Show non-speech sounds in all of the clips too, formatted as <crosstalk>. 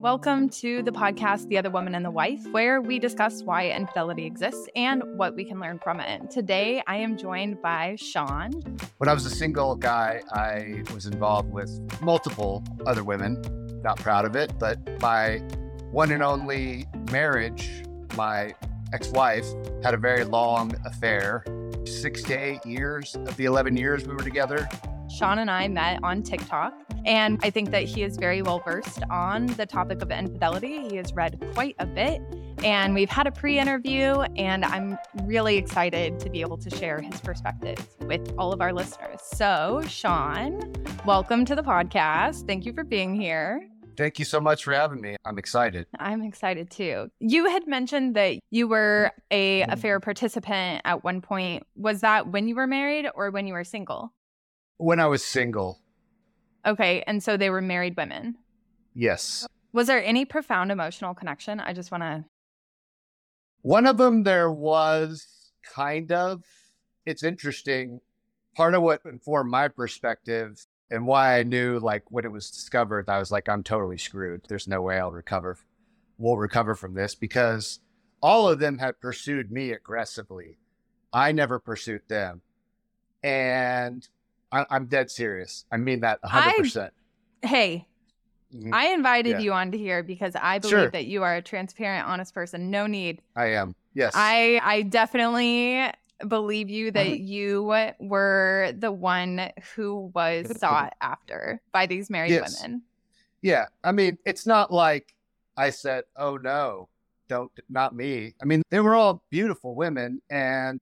Welcome to the podcast, The Other Woman and the Wife, where we discuss why infidelity exists and what we can learn from it. Today, I am joined by Shaun. When I was a single guy, I was involved with multiple other women. Not proud of it, but my one and only marriage, my ex wife had a very long affair six to eight years of the 11 years we were together. Shaun and I met on TikTok, and I think that he is very well versed on the topic of infidelity. He has read quite a bit, and we've had a pre interview, and I'm really excited to be able to share his perspectives with all of our listeners. So, Shaun, welcome to the podcast. Thank you for being here. Thank you so much for having me. I'm excited. I'm excited too. You had mentioned that you were a affair participant at one point. Was that when you were married or when you were single? When I was single. Okay. And so they were married women. Yes. Was there any profound emotional connection? I just want to. One of them, there was kind of. It's interesting. Part of what informed my perspective and why I knew, like, when it was discovered, I was like, I'm totally screwed. There's no way I'll recover. We'll recover from this because all of them had pursued me aggressively. I never pursued them. And I, am dead serious. I mean that 100%. I, hey, mm-hmm. I invited yeah. you on to here because I believe sure. that you are a transparent, honest person. No need. I am. Yes. I I definitely believe you that uh-huh. <clears throat> you were the one who was sought after by these married yes. women. Yeah. I mean, it's not like I said, "Oh no, don't not me." I mean, they were all beautiful women and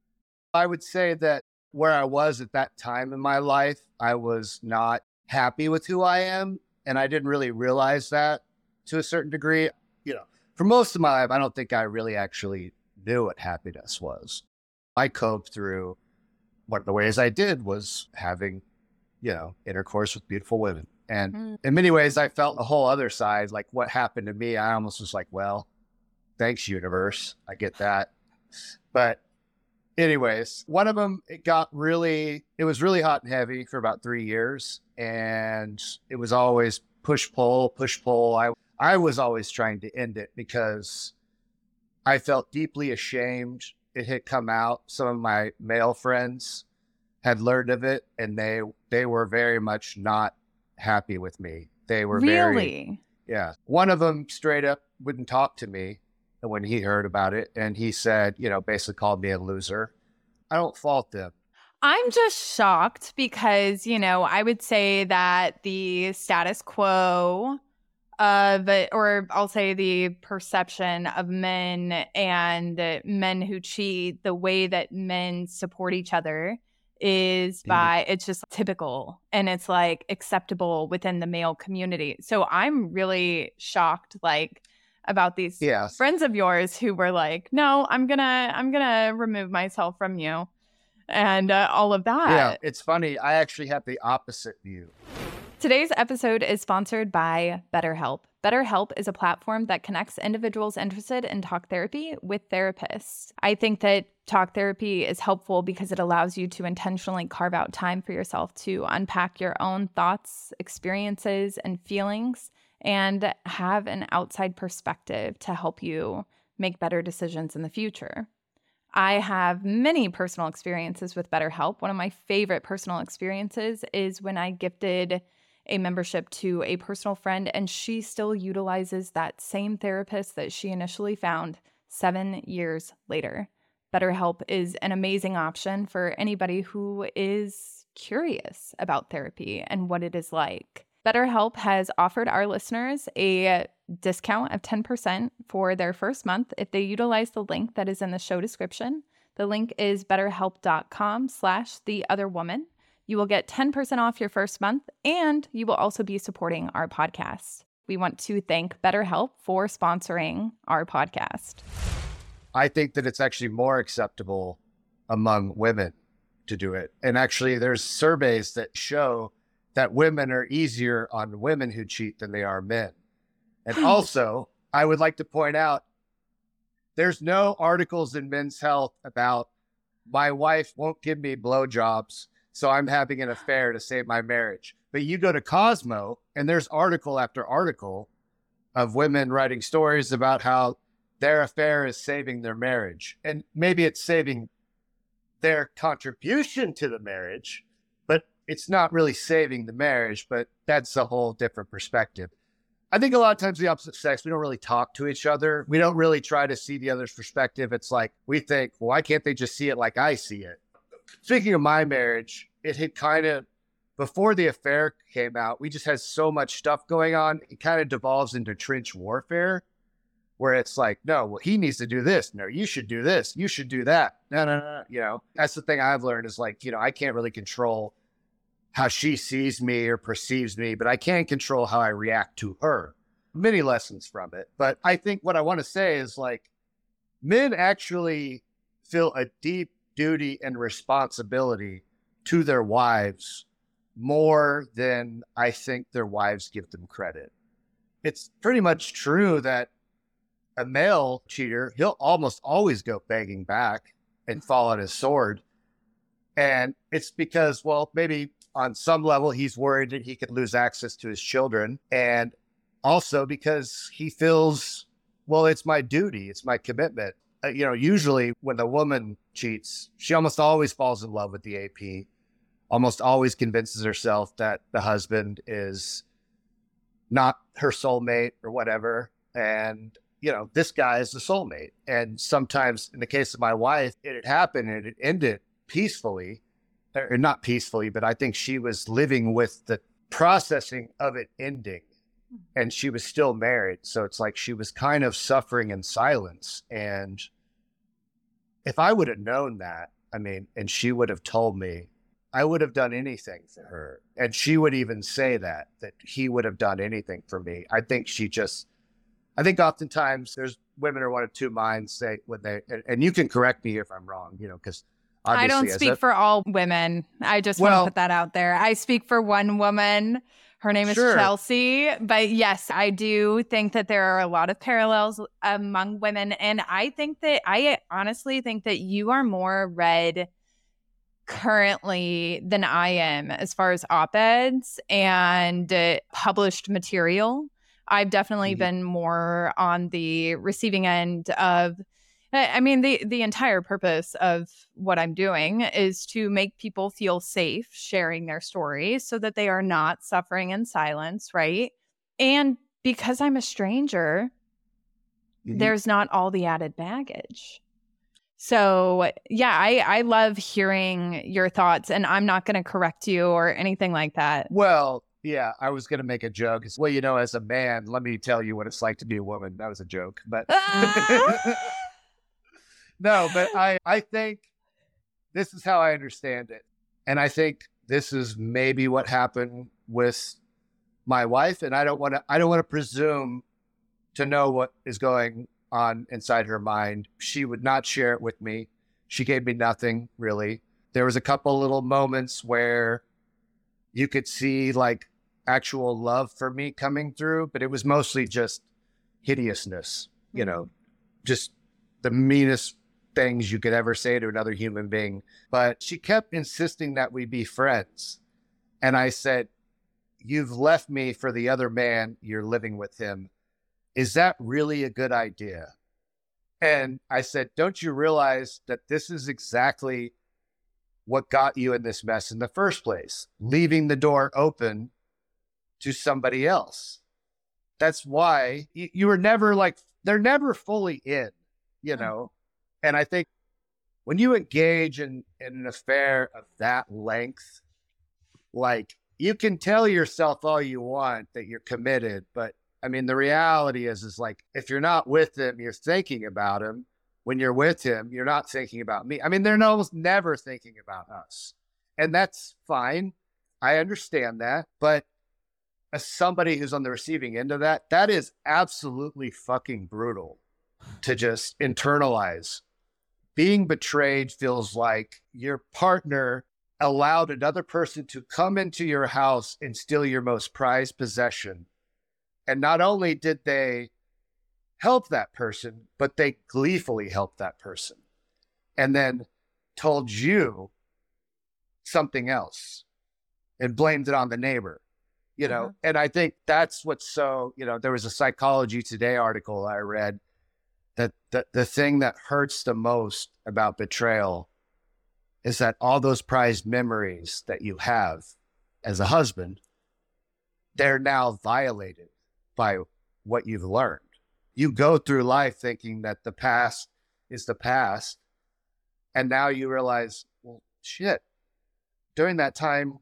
I would say that where I was at that time in my life, I was not happy with who I am. And I didn't really realize that to a certain degree. You know, for most of my life, I don't think I really actually knew what happiness was. I coped through one of the ways I did was having, you know, intercourse with beautiful women. And mm. in many ways, I felt a whole other side. Like what happened to me, I almost was like, well, thanks, universe. I get that. But anyways, one of them it got really it was really hot and heavy for about three years, and it was always push pull push pull. I I was always trying to end it because I felt deeply ashamed. It had come out. Some of my male friends had learned of it, and they they were very much not happy with me. They were really? very yeah. One of them straight up wouldn't talk to me when he heard about it. And he said, you know, basically called me a loser. I don't fault them. I'm just shocked because, you know, I would say that the status quo of, or I'll say the perception of men and men who cheat, the way that men support each other is mm-hmm. by it's just typical and it's like acceptable within the male community. So I'm really shocked like about these yes. friends of yours who were like, "No, I'm gonna, I'm gonna remove myself from you," and uh, all of that. Yeah, it's funny. I actually have the opposite view. Today's episode is sponsored by BetterHelp. BetterHelp is a platform that connects individuals interested in talk therapy with therapists. I think that talk therapy is helpful because it allows you to intentionally carve out time for yourself to unpack your own thoughts, experiences, and feelings and have an outside perspective to help you make better decisions in the future. I have many personal experiences with BetterHelp. One of my favorite personal experiences is when I gifted a membership to a personal friend, and she still utilizes that same therapist that she initially found seven years later. BetterHelp is an amazing option for anybody who is curious about therapy and what it is like. BetterHelp has offered our listeners a discount of 10% for their first month if they utilize the link that is in the show description. The link is betterhelp.com slash the other woman. You will get 10% off your first month and you will also be supporting our podcast. We want to thank BetterHelp for sponsoring our podcast. I think that it's actually more acceptable among women to do it. And actually, there's surveys that show that women are easier on women who cheat than they are men. And hmm. also, I would like to point out there's no articles in Men's Health about my wife won't give me blowjobs, so I'm having an <sighs> affair to save my marriage. But you go to Cosmo, and there's article after article of women writing stories about how their affair is saving their marriage. And maybe it's saving their contribution to the marriage, it's not really saving the marriage. But that's a whole different perspective. I think a lot of times the opposite sex, we don't really talk to each other. We don't really try to see the other's perspective. It's like we think, well, why can't they just see it like I see it? Speaking of my marriage, it had kind of before the affair came out, we just had so much stuff going on. It kind of devolves into trench warfare where it's like, no, well, he needs to do this. No, you should do this. You should do that. No, no, no. You know, that's the thing I've learned is like, you know, I can't really control how she sees me or perceives me, but I can't control how I react to her. Many lessons from it. But I think what I want to say is like, men actually feel a deep duty and responsibility to their wives more than I think their wives give them credit. It's pretty much true that a male cheater, he'll almost always go begging back and fall on his sword. And it's because, well, maybe on some level, he's worried that he could lose access to his children. And also because he feels, well, it's my duty, it's my commitment. Uh, you know, usually when a woman cheats, she almost always falls in love with the AP, almost always convinces herself that the husband is not her soulmate or whatever. And you know, this guy is the soulmate. And sometimes, in the case of my wife, it had happened and it ended peacefully, or not peacefully, but I think she was living with the processing of it ending mm-hmm. and she was still married. So it's like she was kind of suffering in silence. And if I would have known that, I mean, and she would have told me, I would have done anything for her. And she would even say that, that he would have done anything for me. I think she just, I think oftentimes there's women are one of two minds say when they and, and you can correct me if I'm wrong, you know, because I don't speak for all women. I just well, want to put that out there. I speak for one woman. Her name is sure. Chelsea. But yes, I do think that there are a lot of parallels among women. And I think that I honestly think that you are more read currently than I am as far as op eds and uh, published material. I've definitely mm-hmm. been more on the receiving end of I mean the the entire purpose of what I'm doing is to make people feel safe sharing their stories so that they are not suffering in silence, right? And because I'm a stranger, mm-hmm. there's not all the added baggage. So, yeah, I I love hearing your thoughts and I'm not going to correct you or anything like that. Well, yeah, I was going to make a joke. Well, you know, as a man, let me tell you what it's like to be a woman. That was a joke, but <laughs> no, but I, I think this is how I understand it. And I think this is maybe what happened with my wife. And I don't want to, I don't want to presume to know what is going on inside her mind. She would not share it with me. She gave me nothing really. There was a couple little moments where you could see like actual love for me coming through, but it was mostly just hideousness, you know, mm-hmm. just the meanest things you could ever say to another human being. But she kept insisting that we be friends. And I said, You've left me for the other man. You're living with him. Is that really a good idea? And I said, Don't you realize that this is exactly what got you in this mess in the first place? Leaving the door open to somebody else. That's why you, you were never like, they're never fully in, you mm. know? And I think when you engage in, in an affair of that length, like you can tell yourself all you want that you're committed, but I mean, the reality is, is like if you're not with him, you're thinking about him. When you're with him, you're not thinking about me. I mean, they're almost never thinking about us. And that's fine. I understand that. But as somebody who's on the receiving end of that, that is absolutely fucking brutal to just internalize. Being betrayed feels like your partner allowed another person to come into your house and steal your most prized possession. And not only did they help that person, but they gleefully helped that person and then told you something else and blamed it on the neighbor you know, uh-huh. and I think that's what's so, you know, there was a Psychology Today article I read that the, the thing that hurts the most about betrayal is that all those prized memories that you have as a husband, they're now violated by what you've learned. You go through life thinking that the past is the past. And now you realize, well, shit, during that time,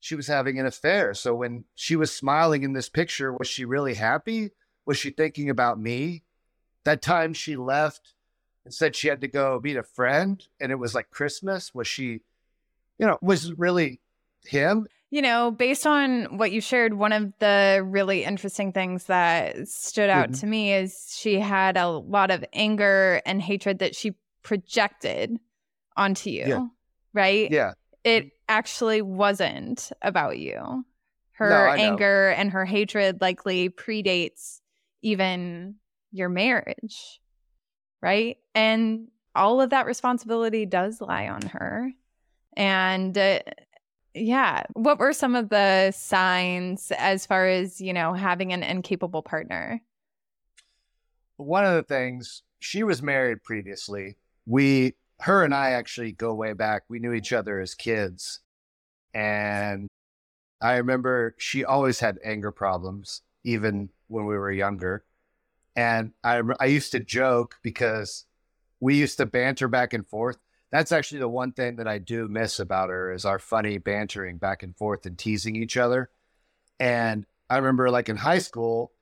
she was having an affair. So when she was smiling in this picture, was she really happy? Was she thinking about me? That time she left and said she had to go meet a friend and it was like Christmas, was she, you know, was really him? You know, based on what you shared, one of the really interesting things that stood out mm-hmm. to me is she had a lot of anger and hatred that she projected onto you, yeah. right? Yeah. It actually wasn't about you. Her no, anger and her hatred likely predates even your marriage, right? And all of that responsibility does lie on her. And uh, yeah. What were some of the signs as far as, you know, having an incapable partner? One of the things, she was married previously. We, her and I actually go way back. We knew each other as kids. And I remember she always had anger problems, even when we were younger. And I, I used to joke because we used to banter back and forth that's actually the one thing that I do miss about her is our funny bantering back and forth and teasing each other. And I remember like in high school,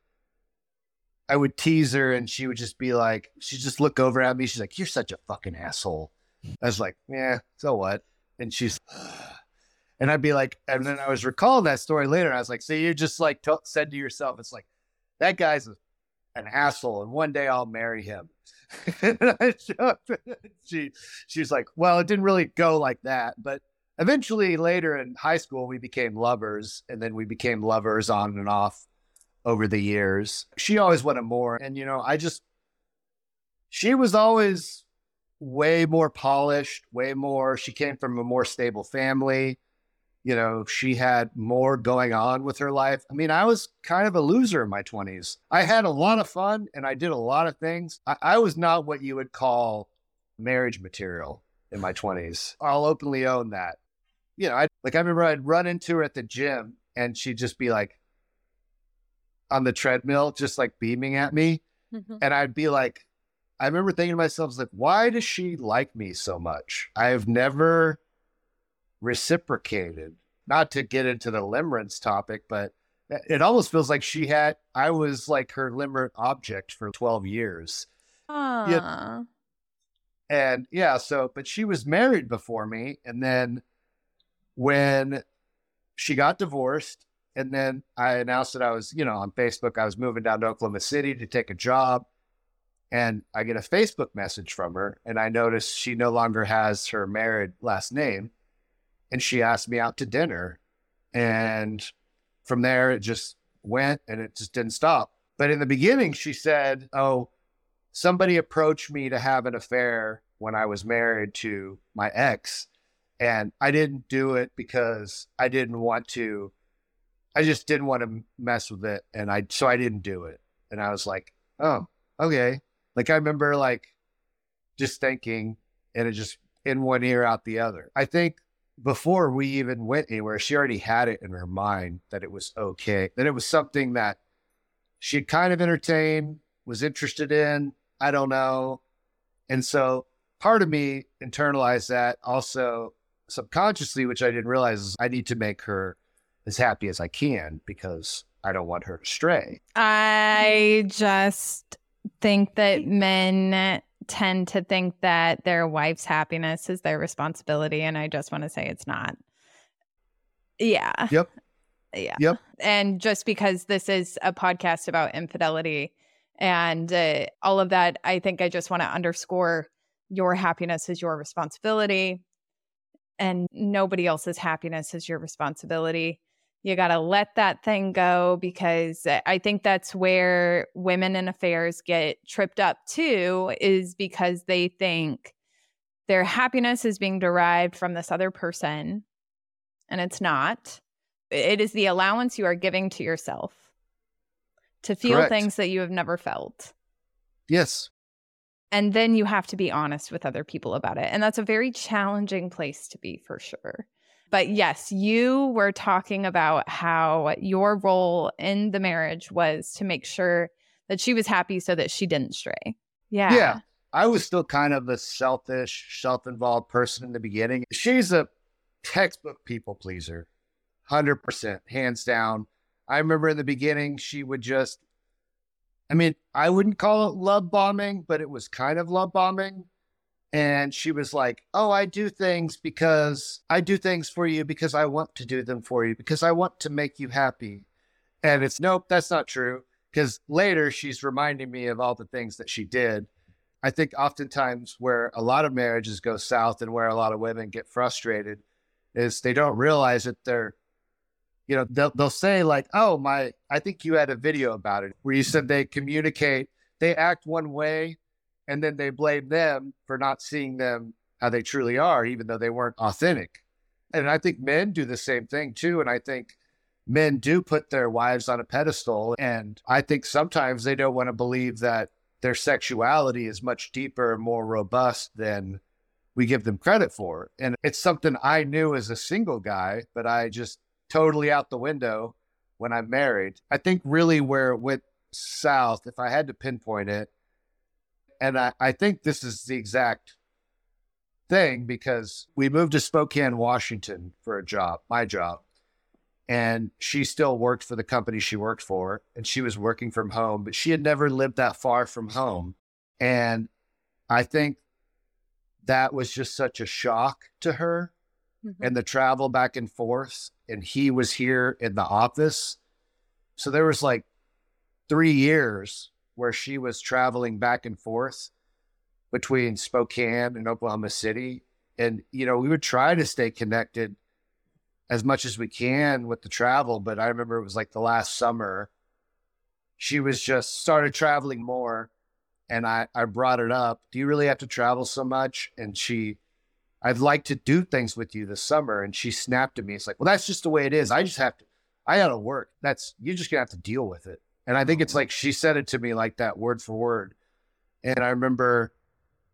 I would tease her and she would just be like, she'd just look over at me. She's like, You're such a fucking asshole. I was like, Yeah, so what? And she's, <sighs> and I'd be like, and then I was recalling that story later. I was like, So you just like t- said to yourself, It's like, that guy's a, an asshole. And one day I'll marry him. <laughs> she she's like, well, it didn't really go like that, but eventually later in high school we became lovers, and then we became lovers on and off over the years. She always wanted more, and you know, I just she was always way more polished, way more. She came from a more stable family you know, she had more going on with her life. I mean, I was kind of a loser in my 20s. I had a lot of fun and I did a lot of things. I, I was not what you would call marriage material in my 20s. I'll openly own that. You know, I like I remember I'd run into her at the gym and she'd just be like on the treadmill, just like beaming at me. Mm-hmm. And I'd be like, I remember thinking to myself, like, why does she like me so much? I've never reciprocated. Not to get into the limerence topic, but it almost feels like she had, I was like her limerent object for 12 years. Yeah. And yeah, so, but she was married before me. And then when she got divorced, and then I announced that I was, you know, on Facebook, I was moving down to Oklahoma City to take a job. And I get a Facebook message from her, and I notice she no longer has her married last name and she asked me out to dinner. And from there, it just went and it just didn't stop. But in the beginning, she said, Oh, somebody approached me to have an affair when I was married to my ex. And I didn't do it because I didn't want to, I just didn't want to mess with it. And I, so I didn't do it. And I was like, Oh, okay. Like I remember like just thinking and it just in one ear out the other. I think before we even went anywhere, she already had it in her mind that it was okay, that it was something that she kind of entertained, was interested in. I don't know. And so part of me internalized that also subconsciously, which I didn't realize is I need to make her as happy as I can because I don't want her to stray. I just think that men tend to think that their wife's happiness is their responsibility. And I just want to say it's not. Yeah. Yep. Yeah. Yep. And just because this is a podcast about infidelity and uh, all of that, I think I just want to underscore your happiness is your responsibility and nobody else's happiness is your responsibility you got to let that thing go because uh, I think that's where women in affairs get tripped up too, is because they think their happiness is being derived from this other person and it's not. It is the allowance you are giving to yourself to feel Correct. things that you have never felt. Yes. And then you have to be honest with other people about it. And that's a very challenging place to be for sure. But yes, you were talking about how your role in the marriage was to make sure that she was happy so that she didn't stray. Yeah. Yeah. I was still kind of a selfish, self involved person in the beginning. She's a textbook people pleaser, 100%, hands down. I remember in the beginning, she would just, I mean, I wouldn't call it love bombing, but it was kind of love bombing. And she was like, Oh, I do things because I do things for you because I want to do them for you, because I want to make you happy. And it's nope, that's not true. Because later she's reminding me of all the things that she did. I think oftentimes where a lot of marriages go south and where a lot of women get frustrated is they don't realize that they're, you know, they'll, they'll say like, oh, my, I think you had a video about it where you said they communicate, they act one way and then they blame them for not seeing them how they truly are, even though they weren't authentic. And I think men do the same thing too. And I think men do put their wives on a pedestal. And I think sometimes they don't want to believe that their sexuality is much deeper more robust than we give them credit for. And it's something I knew as a single guy, but I just totally out the window when I'm married. I think really where it went south, if I had to pinpoint it, and I, I think this is the exact thing because we moved to Spokane, Washington for a job, my job. And she still worked for the company she worked for, and she was working from home, but she had never lived that far from home. And I think that was just such a shock to her Mhm. and the travel back and forth. And he was here in the office. So there was like three years where she was traveling back and forth between Spokane and Oklahoma City. And, you know, we would try to stay connected as much as we can with the travel. But I remember it was like the last summer, she was just started traveling more. And I, I brought it up. Do you really have to travel so much? And she, I'd like to do things with you this summer. And she snapped at me. It's like, well, that's just the way it is. I just have to, I got to work. That's, you're just going to have to deal with it. And I think it's like she said it to me like that word for word. And I remember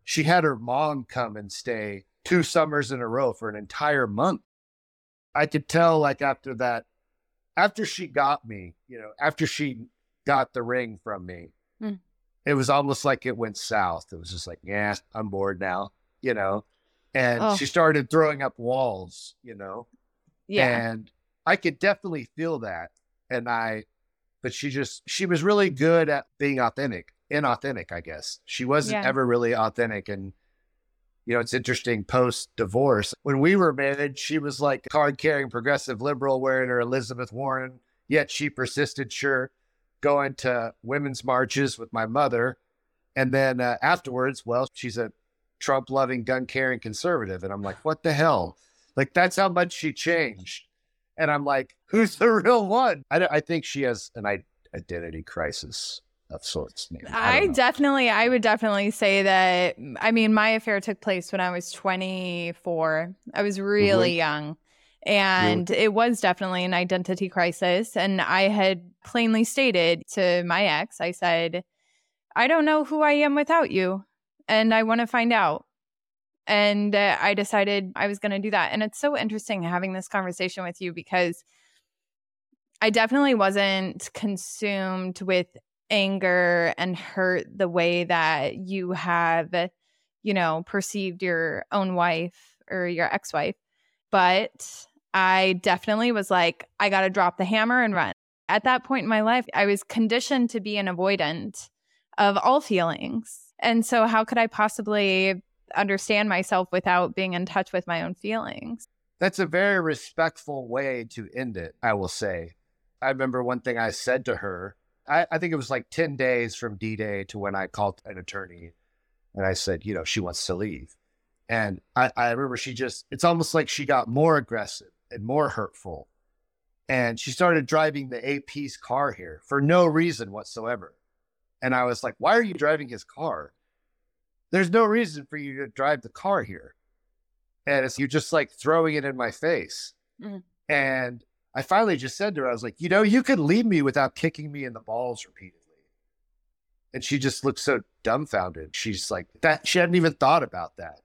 she had her mom come and stay two summers in a row for an entire month. I could tell, like, after that, after she got me, you know, after she got the ring from me, Mm. it was almost like it went south. It was just like, yeah, I'm bored now, you know. And Oh. she started throwing up walls, you know. Yeah. And I could definitely feel that. And I, but she just, she was really good at being authentic, inauthentic, I guess. She wasn't Yeah. ever really authentic. And, you know, it's interesting post divorce. When we were married, she was like card carrying progressive liberal wearing her Elizabeth Warren, yet she persisted, sure, going to women's marches with my mother. And then uh, afterwards, well, she's a Trump loving, gun carrying conservative. And I'm like, what the hell? Like, that's how much she changed. And I'm like, who's the real one? I, I think she has an I- identity crisis of sorts. Maybe. I, don't definitely, I would definitely say that. I mean, my affair took place when I was 24. I was really Mm-hmm. young. And it was definitely an identity crisis. And I had plainly stated to my ex, I said, I don't know who I am without you. And I want to find out. And uh, I decided I was going to do that. And it's so interesting having this conversation with you because I definitely wasn't consumed with anger and hurt the way that you have, you know, perceived your own wife or your ex wife. But I definitely was like, I got to drop the hammer and run. At that point in my life, I was conditioned to be an avoidant of all feelings. And so, how could I possibly understand myself without being in touch with my own feelings? That's a very respectful way to end it, I will say. I remember one thing I said to her. I, I think it was like 10 days from D Day to when I called an attorney and I said, you know, she wants to leave. And I, I remember she just, it's almost like she got more aggressive and more hurtful. And she started driving the AP's car here for no reason whatsoever. And I was like, why are you driving his car? There's no reason for you to drive the car here. And it's, you're just like throwing it in my face. Mhm. And I finally just said to her, I was like, you know, you could leave me without kicking me in the balls repeatedly. And she just looked so dumbfounded. She's like, that she hadn't even thought about that.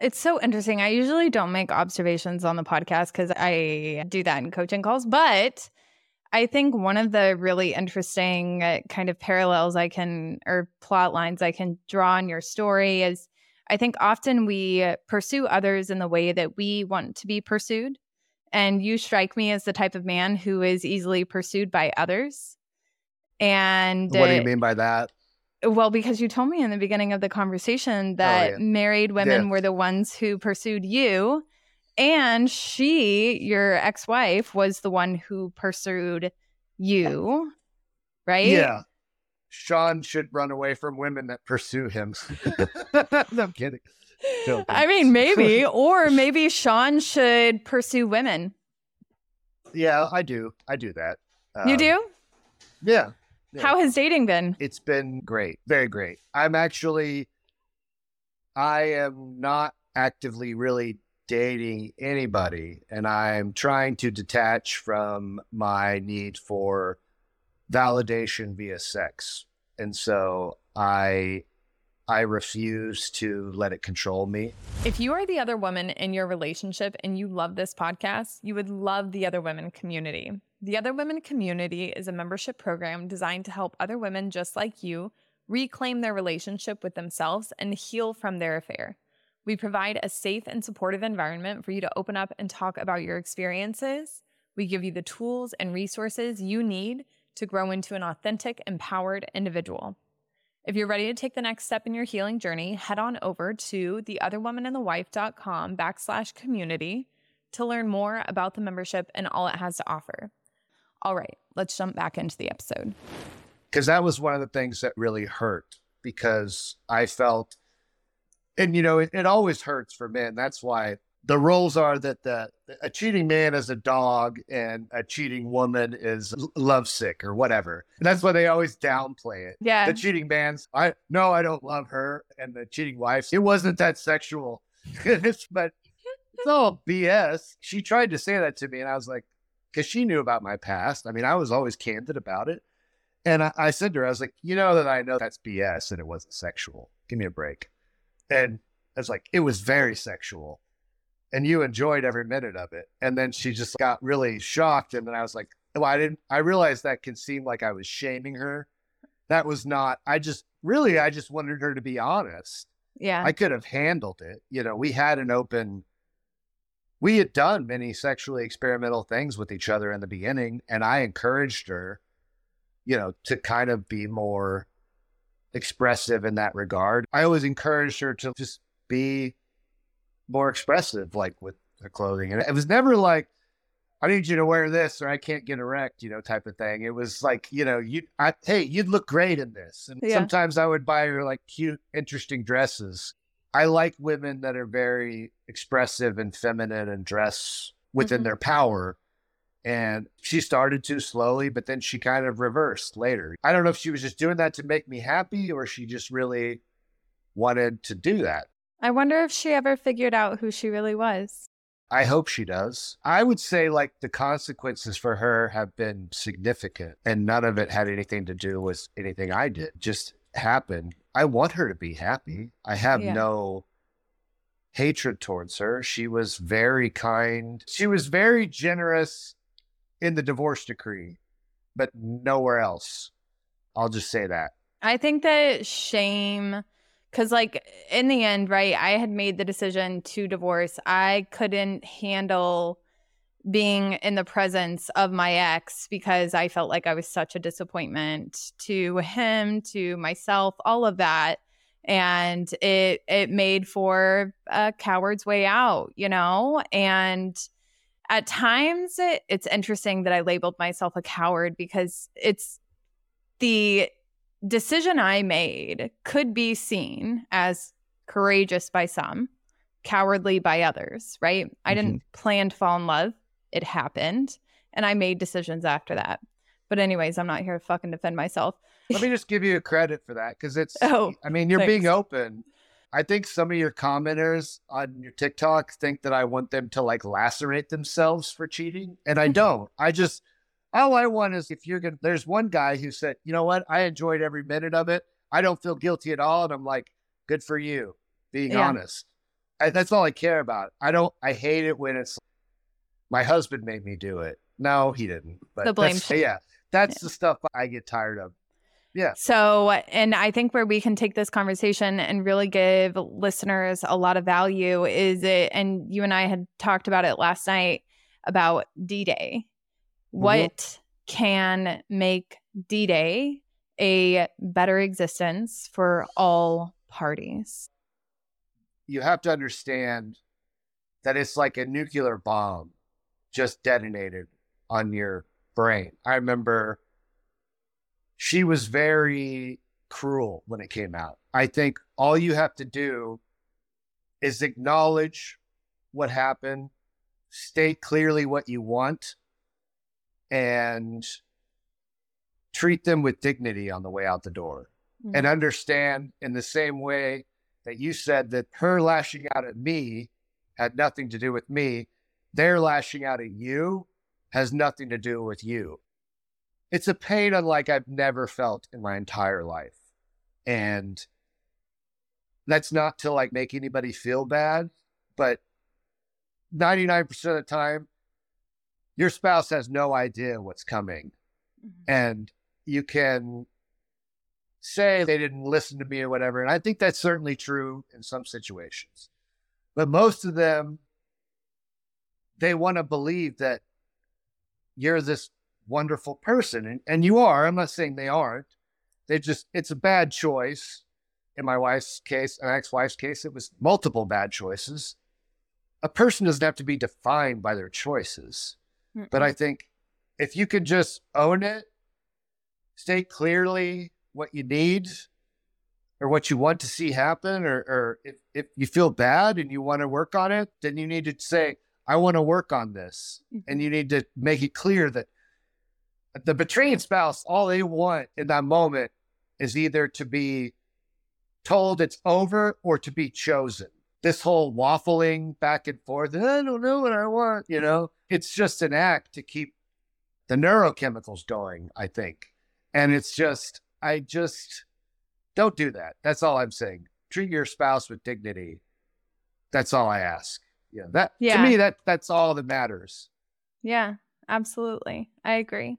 It's so interesting. I usually don't make observations on the podcast because I do that in coaching calls, but I think one of the really interesting uh, kind of parallels I can or plot lines I can draw on your story is I think often we pursue others in the way that we want to be pursued. And you strike me as the type of man who is easily pursued by others. And what do you mean by that? Well, because you told me in the beginning of the conversation that oh, yeah. married women yeah. were the ones who pursued you. And she, your ex wife, was the one who pursued you, right? Yeah. Shaun should run away from women that pursue him. <laughs> <laughs> no, I'm kidding. I mean, maybe, <laughs> or maybe Shaun should pursue women. Yeah, I do. I do that. Um, you do? Yeah, yeah. How has dating been? It's been great. Very great. I'm actually, I am not actively really dating anybody, and I'm trying to detach from my need for validation via sex. And so I I refuse to let it control me. If you are the other woman in your relationship and you love this podcast, you would love the Other Women community. The Other Women community is a membership program designed to help other women just like you reclaim their relationship with themselves and heal from their affair. We provide a safe and supportive environment for you to open up and talk about your experiences. We give you the tools and resources you need to grow into an authentic, empowered individual. If you're ready to take the next step in your healing journey, head on over to theotherwomanandthewife.com backslash community to learn more about the membership and all it has to offer. All right, let's jump back into the episode. Because that was one of the things that really hurt because I felt, and you know, it, it always hurts for men. That's why the roles are that the a cheating man is a dog and a cheating woman is lovesick or whatever. And that's why they always downplay it. Yeah. The cheating man's I no, I don't love her, and the cheating wife, it wasn't that sexual. <laughs> but it's all BS. She tried to say that to me, and I was like, because she knew about my past. I mean, I was always candid about it. And I, I said to her, I was like, you know that I know that's BS and it wasn't sexual. Give me a break. And I was like, it was very sexual and you enjoyed every minute of it. And then she just got really shocked. And then I was like, well, I didn't, I realized that can seem like I was shaming her. That was not, I just really, I just wanted her to be honest. Yeah. I could have handled it. You know, we had an open, we had done many sexually experimental things with each other in the beginning. And I encouraged her, you know, to kind of be more expressive in that regard. I always encouraged her to just be more expressive, like with her clothing. And it was never like, I need you to wear this or I can't get erect, you know, type of thing. It was like, you know, you, I, hey, you'd look great in this. And yeah. sometimes I would buy her like cute, interesting dresses. I like women that are very expressive and feminine and dress within mm-hmm. their power. And she started to slowly, but then she kind of reversed later. I don't know if she was just doing that to make me happy or she just really wanted to do that. I wonder if she ever figured out who she really was. I hope she does. I would say like the consequences for her have been significant and none of it had anything to do with anything I did. Just happened. I want her to be happy. I have yeah. no hatred towards her. She was very kind. She was very generous in the divorce decree, but nowhere else. I'll just say that. I think that shame Cause like in the end, right, I had made the decision to divorce. I couldn't handle being in the presence of my ex because I felt like I was such a disappointment to him, to myself, all of that. And it it made for a coward's way out, you know? And at times it, it's interesting that I labeled myself a coward because it's the decision I made could be seen as courageous by some, cowardly by others, right? Mm-hmm. I didn't plan to fall in love. It happened. And I made decisions after that. But, anyways, I'm not here to fucking defend myself. Let me just give you a credit for that because it's, <laughs> oh, I mean, you're thanks. being open. I think some of your commenters on your TikTok think that I want them to like lacerate themselves for cheating. And I mm-hmm. don't. I just, all I want is if you're going to, there's one guy who said, you know what? I enjoyed every minute of it. I don't feel guilty at all. And I'm like, good for you being yeah. honest. I, that's all I care about. I don't, I hate it when it's my husband made me do it. No, he didn't. But the blame. Yeah. That's yeah. the stuff I get tired of. Yeah. So, and I think where we can take this conversation and really give listeners a lot of value is it, and you and I had talked about it last night about D Day. Mm-hmm. What can make D Day a better existence for all parties? You have to understand that it's like a nuclear bomb just detonated on your brain. I remember she was very cruel when it came out. I think all you have to do is acknowledge what happened, state clearly what you want, and treat them with dignity on the way out the door. Mm-hmm. And understand in the same way that you said that her lashing out at me had nothing to do with me, their lashing out at you has nothing to do with you it's a pain unlike I've never felt in my entire life. And that's not to like make anybody feel bad, but 99% of the time, your spouse has no idea what's coming. Mm-hmm. And you can say they didn't listen to me or whatever. And I think that's certainly true in some situations. But most of them, they want to believe that you're this wonderful person. And, and you are. I'm not saying they aren't. They just, it's a bad choice. In my wife's case, an ex wife's case, it was multiple bad choices. A person doesn't have to be defined by their choices. Mm-mm. But I think if you could just own it, state clearly what you need or what you want to see happen, or, or if, if you feel bad and you want to work on it, then you need to say, I want to work on this. Mm-hmm. And you need to make it clear that the betraying spouse, all they want in that moment is either to be told it's over or to be chosen. This whole waffling back and forth, I don't know what I want, you know, it's just an act to keep the neurochemicals going, I think. And it's just, I just don't do that. That's all I'm saying. Treat your spouse with dignity. That's all I ask. Yeah. That yeah. to me, that that's all that matters. Yeah, absolutely. I agree.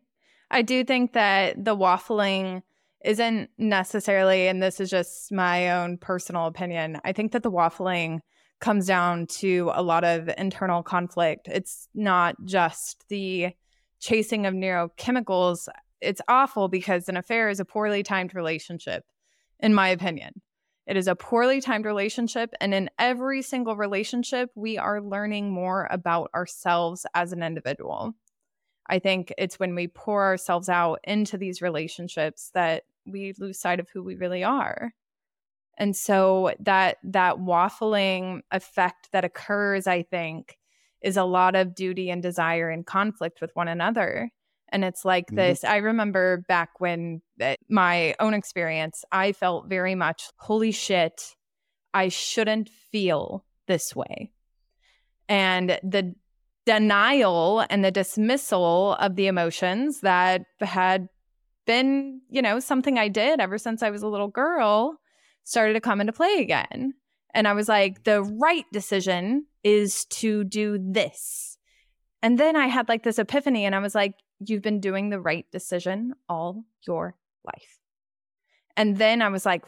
I do think that the waffling isn't necessarily, and this is just my own personal opinion, I think that the waffling comes down to a lot of internal conflict. It's not just the chasing of neurochemicals. It's awful because an affair is a poorly timed relationship, in my opinion. It is a poorly timed relationship. And in every single relationship, we are learning more about ourselves as an individual. I think it's when we pour ourselves out into these relationships that we lose sight of who we really are. And so that that waffling effect that occurs, I think, is a lot of duty and desire in conflict with one another. And it's like mm-hmm. this. I remember back when uh, my own experience, I felt very much, holy shit, I shouldn't feel this way. And the denial and the dismissal of the emotions that had been, you know, something I did ever since I was a little girl started to come into play again. And I was like, the right decision is to do this. And then I had like this epiphany and I was like, you've been doing the right decision all your life. And then I was like,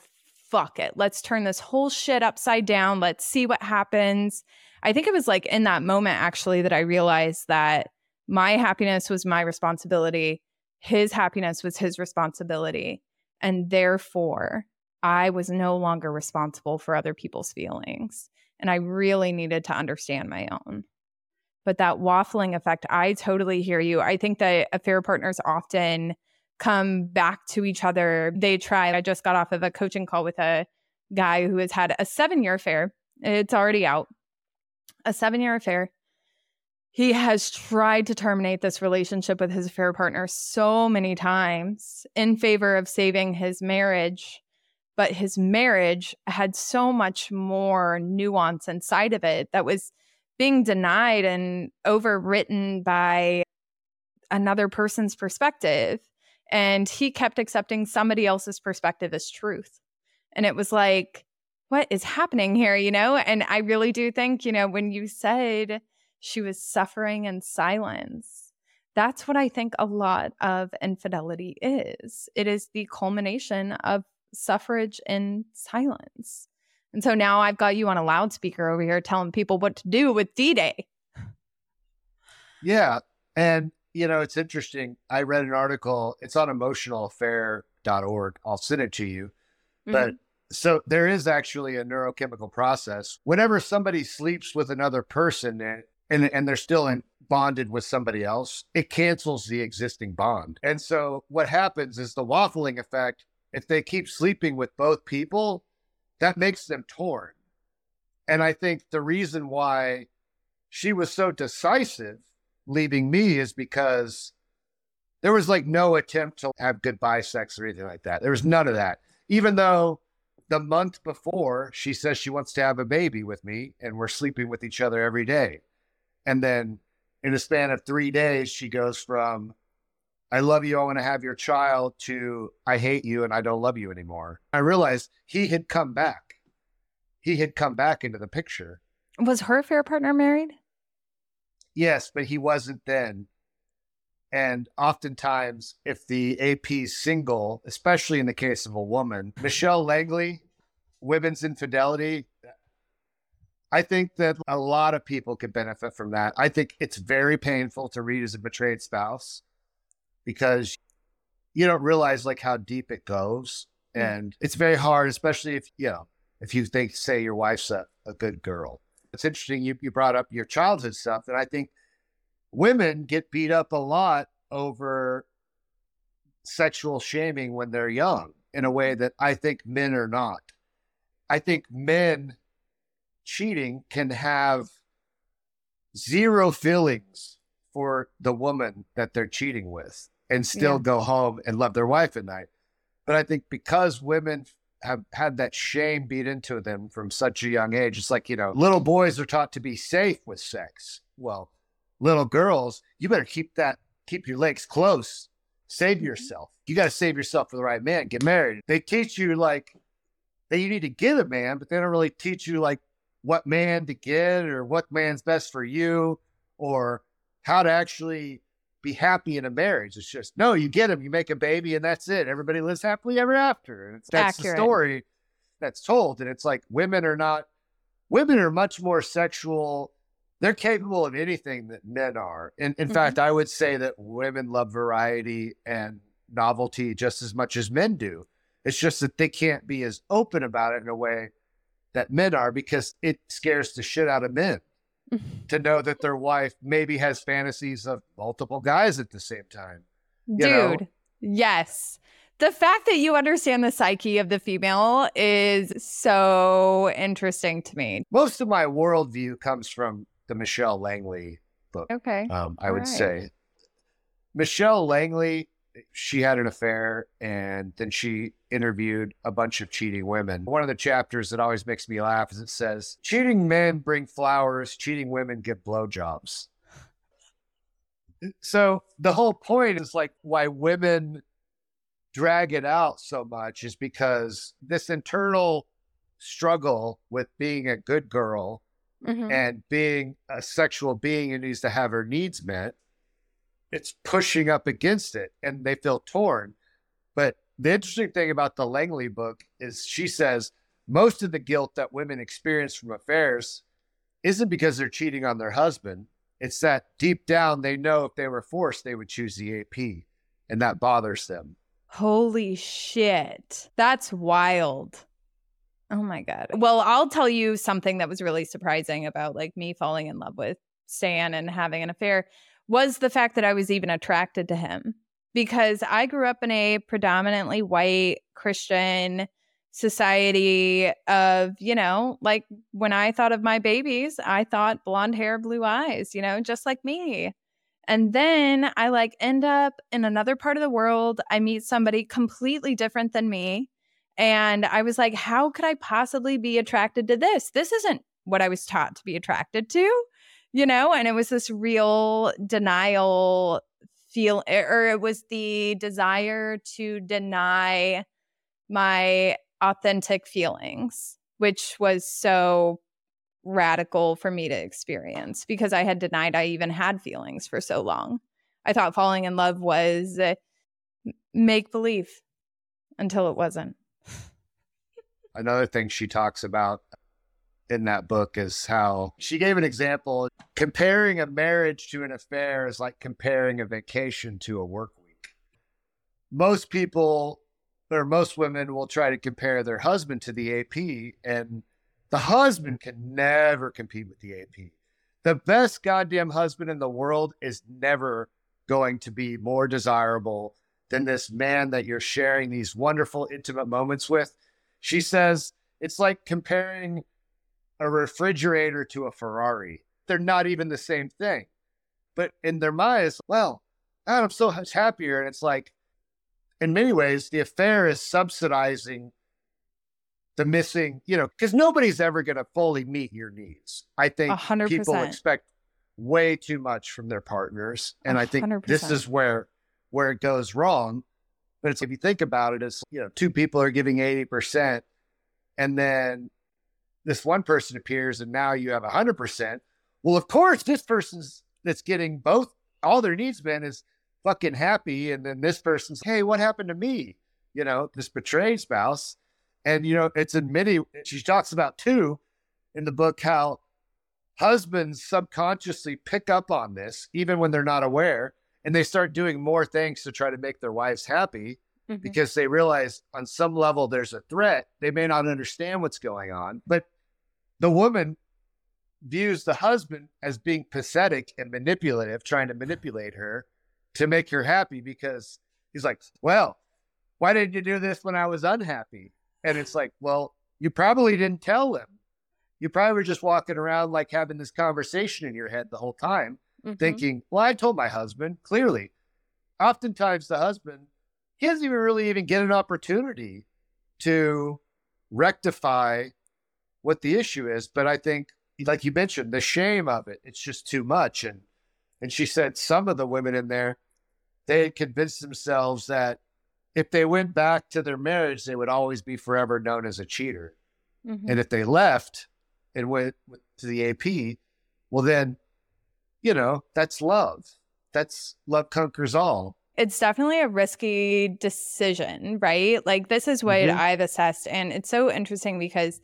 fuck it. Let's turn this whole shit upside down. Let's see what happens. I think it was like in that moment actually that I realized that my happiness was my responsibility, his happiness was his responsibility. And therefore, I was no longer responsible for other people's feelings. And I really needed to understand my own. But that waffling effect, I totally hear you. I think that affair partners often come back to each other. They try. I just got off of a coaching call with a guy who has had a seven year affair. It's already out a seven year affair. He has tried to terminate this relationship with his affair partner so many times in favor of saving his marriage. but his marriage had so much more nuance inside of it that was being denied and overwritten by another person's perspective. And he kept accepting somebody else's perspective as truth. And it was like, what is happening here? You know? And I really do think, you know, when you said she was suffering in silence, that's what I think a lot of infidelity is. It is the culmination of suffrage in silence. And so now I've got you on a loudspeaker over here telling people what to do with D Day. Yeah. And, you know, it's interesting. I read an article, it's on emotionalaffair.org. I'll send it to you. Mm-hmm. But so there is actually a neurochemical process. Whenever somebody sleeps with another person and, and, and they're still in, bonded with somebody else, it cancels the existing bond. And so what happens is the waffling effect if they keep sleeping with both people, that makes them torn. And I think the reason why she was so decisive leaving me is because there was like no attempt to have goodbye sex or anything like that. There was none of that. Even though the month before she says she wants to have a baby with me and we're sleeping with each other every day. And then in a span of three days, she goes from I love you, I want to have your child, to I hate you and I don't love you anymore. I realized he had come back. He had come back into the picture. Was her affair partner married? Yes, but he wasn't then. And oftentimes, if the AP's single, especially in the case of a woman, Michelle Langley, women's infidelity, I think that a lot of people could benefit from that. I think it's very painful to read as a betrayed spouse because you don't realize like how deep it goes. Hmm. And it's very hard, especially if, you know, if you think, say, your wife's a, a good girl. It's interesting you, you brought up your childhood stuff. And I think women get beat up a lot over sexual shaming when they're young in a way that I think men are not. I think men cheating can have zero feelings for the woman that they're cheating with and still yeah. go home and love their wife at night. But I think because women have had that shame beat into them from such a young age, it's like, you know, little boys are taught to be safe with sex. Well, little girls, you better keep that, keep your legs close, save mm-hmm. yourself. You got to save yourself for the right man, get married. They teach you like that you need to get a man, but they don't really teach you like what man to get or what man's best for you or how to actually be happy in a marriage. It's just no, you get them, you make a baby, and that's it. Everybody lives happily ever after. And that's Accurate. the story that's told. And it's like women are not. Women are much more sexual. They're capable of anything that men are. In, in mm-hmm. fact, I would say that women love variety and novelty just as much as men do. It's just that they can't be as open about it in a way that men are because it scares the shit out of men. <laughs> to know that their wife maybe has fantasies of multiple guys at the same time. Dude, know? yes. The fact that you understand the psyche of the female is so interesting to me. Most of my worldview comes from the Michelle Langley book. Okay. Um, I All would right. say Michelle Langley she had an affair and then she interviewed a bunch of cheating women. One of the chapters that always makes me laugh is it says, Cheating men bring flowers, cheating women give blowjobs. So the whole point is like why women drag it out so much is because this internal struggle with being a good girl mm-hmm. and being a sexual being who needs to have her needs met it's pushing up against it and they feel torn. But the interesting thing about the Langley book is she says most of the guilt that women experience from affairs isn't because they're cheating on their husband. It's that deep down they know if they were forced, they would choose the AP and that bothers them. Holy shit. That's wild. Oh my God. Well, I'll tell you something that was really surprising about like me falling in love with Stan and having an affair was the fact that I was even attracted to him because I grew up in a predominantly white Christian society of, you know, like when I thought of my babies, I thought blonde hair, blue eyes, you know, just like me. And then I like end up in another part of the world. I meet somebody completely different than me. And I was like, how could I possibly be attracted to this? This isn't what I was taught to be attracted to, you know? And it was this real denial feel, or it was the desire to deny my authentic feelings, which was so radical for me to experience because I had denied I even had feelings for so long. I thought falling in love was uh, make believe until it wasn't. Another thing she talks about in that book is how she gave an example comparing a marriage to an affair is like comparing a vacation to a work week. Most people or most women will try to compare their husband to the AP and the husband can never compete with the AP. The best goddamn husband in the world is never going to be more desirable than this man that you're sharing these wonderful, intimate moments with. She says it's like comparing a refrigerator to a Ferrari. They're not even the same thing. But in their minds, well, I'm so much happier. And it's like, in many ways, the affair is subsidizing the missing, you know, because nobody's ever going to fully meet your needs. I think 100%. people expect way too much from their partners, and 100%. I think this is where where it goes wrong. But it's, if you think about it, it's you know, two people are giving eighty percent, and then this one person appears, and now you have hundred percent. Well, of course, this person's that's getting both all their needs met is fucking happy, and then this person's, hey, what happened to me? You know, this betrayed spouse and, you know, it's in many, she talks about too in the book how husbands subconsciously pick up on this, even when they're not aware, and they start doing more things to try to make their wives happy mm-hmm. because they realize on some level there's a threat. They may not understand what's going on, but the woman views the husband as being pathetic and manipulative, trying to manipulate her to make her happy because he's like, well, why didn't you do this when I was unhappy? And it's like, well, you probably didn't tell them. You probably were just walking around like having this conversation in your head the whole time, mm-hmm. thinking, well, I told my husband clearly. Oftentimes, the husband, he doesn't even really even get an opportunity to rectify what the issue is. But I think, like you mentioned, the shame of it, it's just too much. And and she said some of the women in there, they had convinced themselves that if they went back to their marriage, they would always be forever known as a cheater. Mm-hmm. And if they left and went to the AP, well, then, you know, that's love. That's love conquers all. It's definitely a risky decision, right? Like, this is what mm-hmm. I've assessed. And it's so interesting because,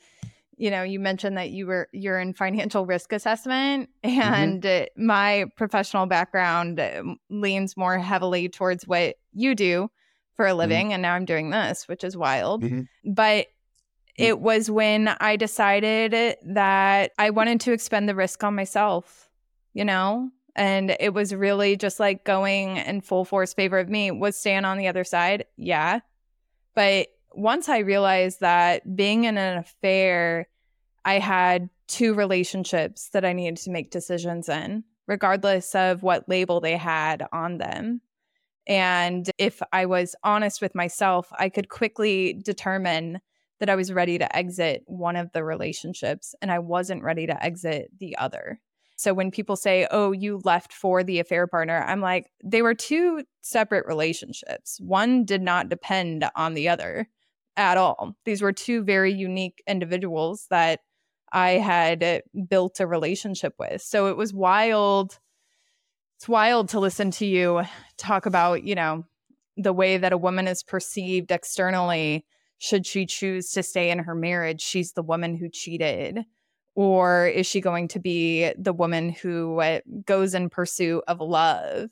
you know, you mentioned that you were you're in financial risk assessment, <laughs> mm-hmm. and mm-hmm. my professional background um, leans more heavily towards what you do for a mm-hmm. living mm-hmm. and now I'm doing this, which is wild. Mm-hmm. But mm-hmm. it was when I decided that I wanted to expend the risk on myself, you know? And it was really just like going in full force favor of me. Was Stan on the other side? Yeah. But once I realized that being in an affair, I had two relationships that I needed to make decisions in, regardless of what label they had on them. And if I was honest with myself, I could quickly determine that I was ready to exit one of the relationships and I wasn't ready to exit the other. So when people say, oh, you left for the affair partner, I'm like, they were two separate relationships. One did not depend on the other at all. These were two very unique individuals that I had built a relationship with. So it was wild it's wild to listen to you talk about, you know, the way that a woman is perceived externally should she choose to stay in her marriage she's the woman who cheated or is she going to be the woman who uh, goes in pursuit of love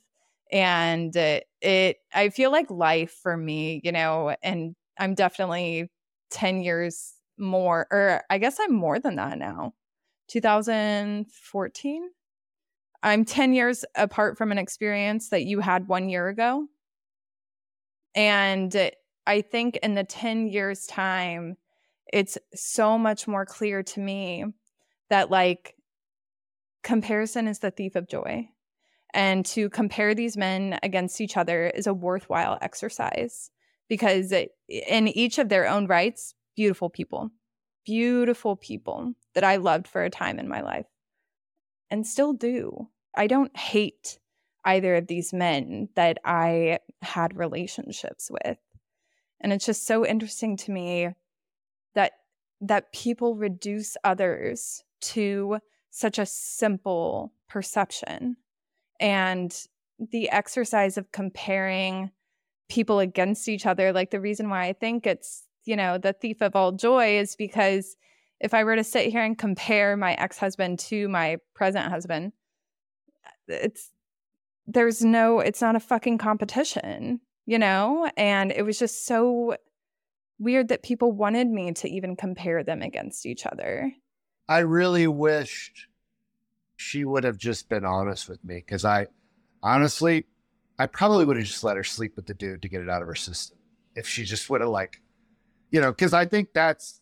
and uh, it i feel like life for me you know and i'm definitely 10 years more or i guess i'm more than that now 2014 I'm 10 years apart from an experience that you had one year ago. And I think in the 10 years' time, it's so much more clear to me that like comparison is the thief of joy. And to compare these men against each other is a worthwhile exercise because in each of their own rights, beautiful people, beautiful people that I loved for a time in my life and still do. I don't hate either of these men that I had relationships with. And it's just so interesting to me that that people reduce others to such a simple perception. And the exercise of comparing people against each other, like the reason why I think it's, you know, the thief of all joy is because if I were to sit here and compare my ex husband to my present husband, it's there's no, it's not a fucking competition, you know? And it was just so weird that people wanted me to even compare them against each other. I really wished she would have just been honest with me because I honestly, I probably would have just let her sleep with the dude to get it out of her system if she just would have, like, you know, because I think that's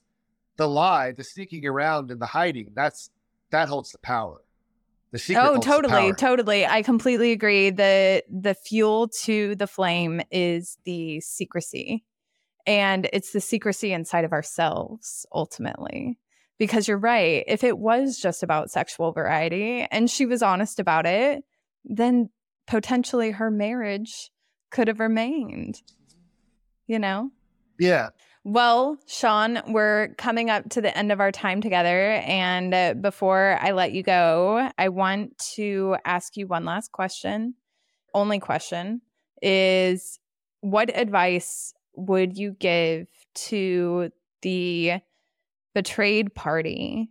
the lie, the sneaking around and the hiding. That's that holds the power. The secret. Oh, totally, totally. I completely agree. The the fuel to the flame is the secrecy. And it's the secrecy inside of ourselves ultimately. Because you're right. If it was just about sexual variety and she was honest about it, then potentially her marriage could have remained. You know? Yeah. Well, Shaun, we're coming up to the end of our time together. And uh, before I let you go, I want to ask you one last question. Only question is what advice would you give to the betrayed party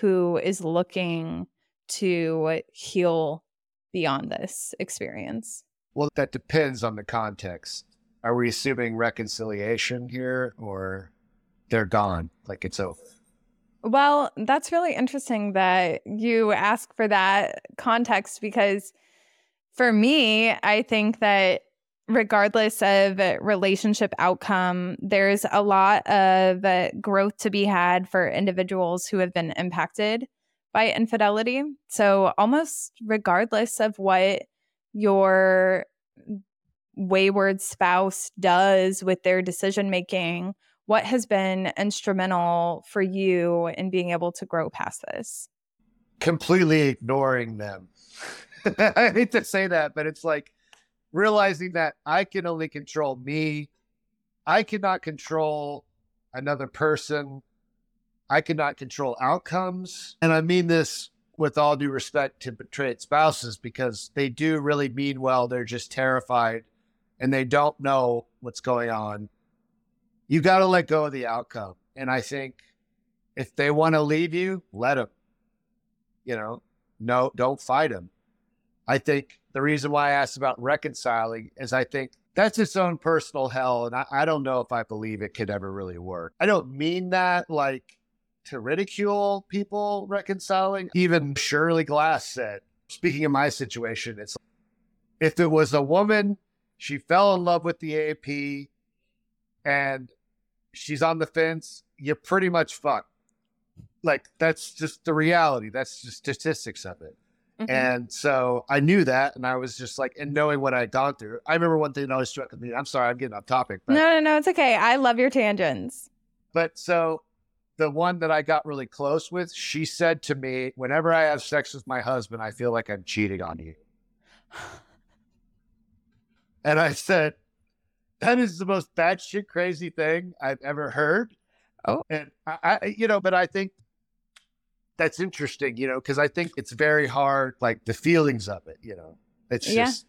who is looking to heal beyond this experience? Well, that depends on the context are we assuming reconciliation here or they're gone? Like it's over? Well, that's really interesting that you ask for that context because for me, I think that regardless of relationship outcome, there's a lot of growth to be had for individuals who have been impacted by infidelity. So, almost regardless of what your wayward spouse does with their decision making what has been instrumental for you in being able to grow past this? Completely ignoring them. <laughs> I hate to say that but it's like realizing that i can only control me. I cannot control another person i cannot control outcomes and i mean this with all due respect to betrayed spouses because they do really mean well they're just terrified and they don't know what's going on, you got to let go of the outcome. And I think if they want to leave you, let them. You know, no, don't fight them. I think the reason why I asked about reconciling is I think that's its own personal hell. And I, I don't know if I believe it could ever really work. I don't mean that like to ridicule people reconciling. Even Shirley Glass said, speaking of my situation, it's like, if it was a woman she fell in love with the AP and she's on the fence. you're pretty much fucked. Like that's just the reality. That's the statistics of it. Mm-hmm. And so I knew that, and I was just like, and knowing what I'd gone through, I remember one thing that always struck me. I'm sorry, I'm getting off topic. But, no, no, no, it's okay. I love your tangents. But so the one that I got really close with, she said to me, whenever I have sex with my husband, I feel like I'm cheating on you. <sighs> And I said, that is the most batshit crazy thing I've ever heard. Oh, and I, I you know, but I think that's interesting, you know, because I think it's very hard, like the feelings of it, you know, it's yeah. just,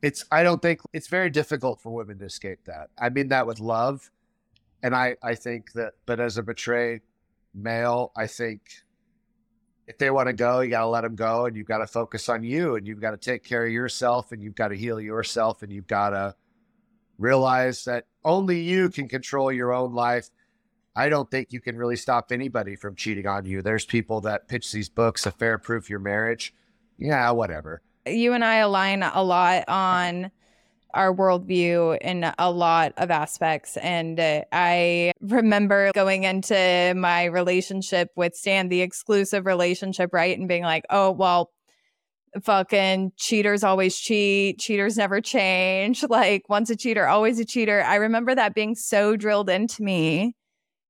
it's, I don't think it's very difficult for women to escape that. I mean that with love. And I, I think that, but as a betrayed male, I think if they want to go, you got to let them go and you've got to focus on you and you've got to take care of yourself and you've got to heal yourself and you've got to realize that only you can control your own life. I don't think you can really stop anybody from cheating on you. There's people that pitch these books, Affair Proof Your Marriage. Yeah, whatever. You and I align a lot on our worldview in a lot of aspects. And uh, I remember going into my relationship with Stan, the exclusive relationship, right? And being like, oh, well, fucking cheaters always cheat, cheaters never change. <laughs> Like once a cheater, always a cheater. I remember that being so drilled into me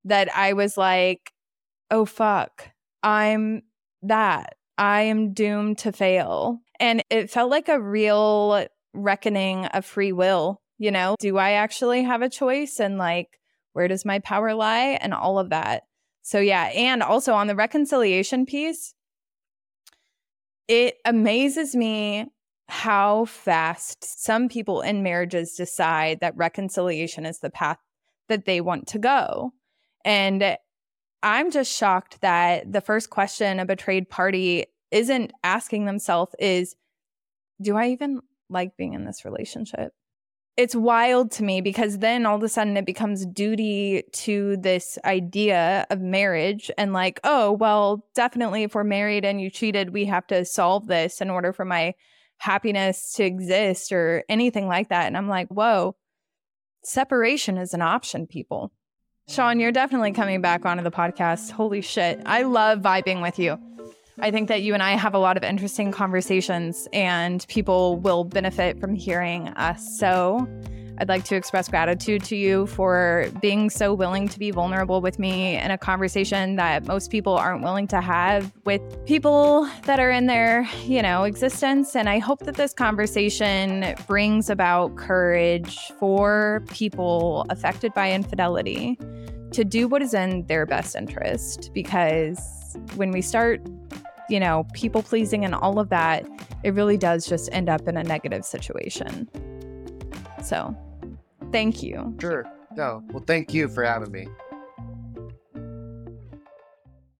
that I was like, oh fuck, I'm that. I am doomed to fail. And it felt like a real reckoning of free will. You know, do I actually have a choice? And like, where does my power lie? And all of that. So, yeah. And also on the reconciliation piece, it amazes me how fast some people in marriages decide that reconciliation is the path that they want to go. And I'm just shocked that the first question a betrayed party isn't asking themselves is do I even like being in this relationship? It's wild to me because then all of a sudden it becomes duty to this idea of marriage and like, oh, well, definitely if we're married and you cheated, we have to solve this in order for my happiness to exist or anything like that. And I'm like, whoa, separation is an option, people. Shaun, you're definitely coming back onto the podcast. Holy shit. I love vibing with you. I think that you and I have a lot of interesting conversations and people will benefit from hearing us. So I'd like to express gratitude to you for being so willing to be vulnerable with me in a conversation that most people aren't willing to have with people that are in their, you know, existence. And I hope that this conversation brings about courage for people affected by infidelity to do what is in their best interest because when we start you know, people pleasing and all of that, it really does just end up in a negative situation. So, thank you. Sure. No. Well, thank you for having me.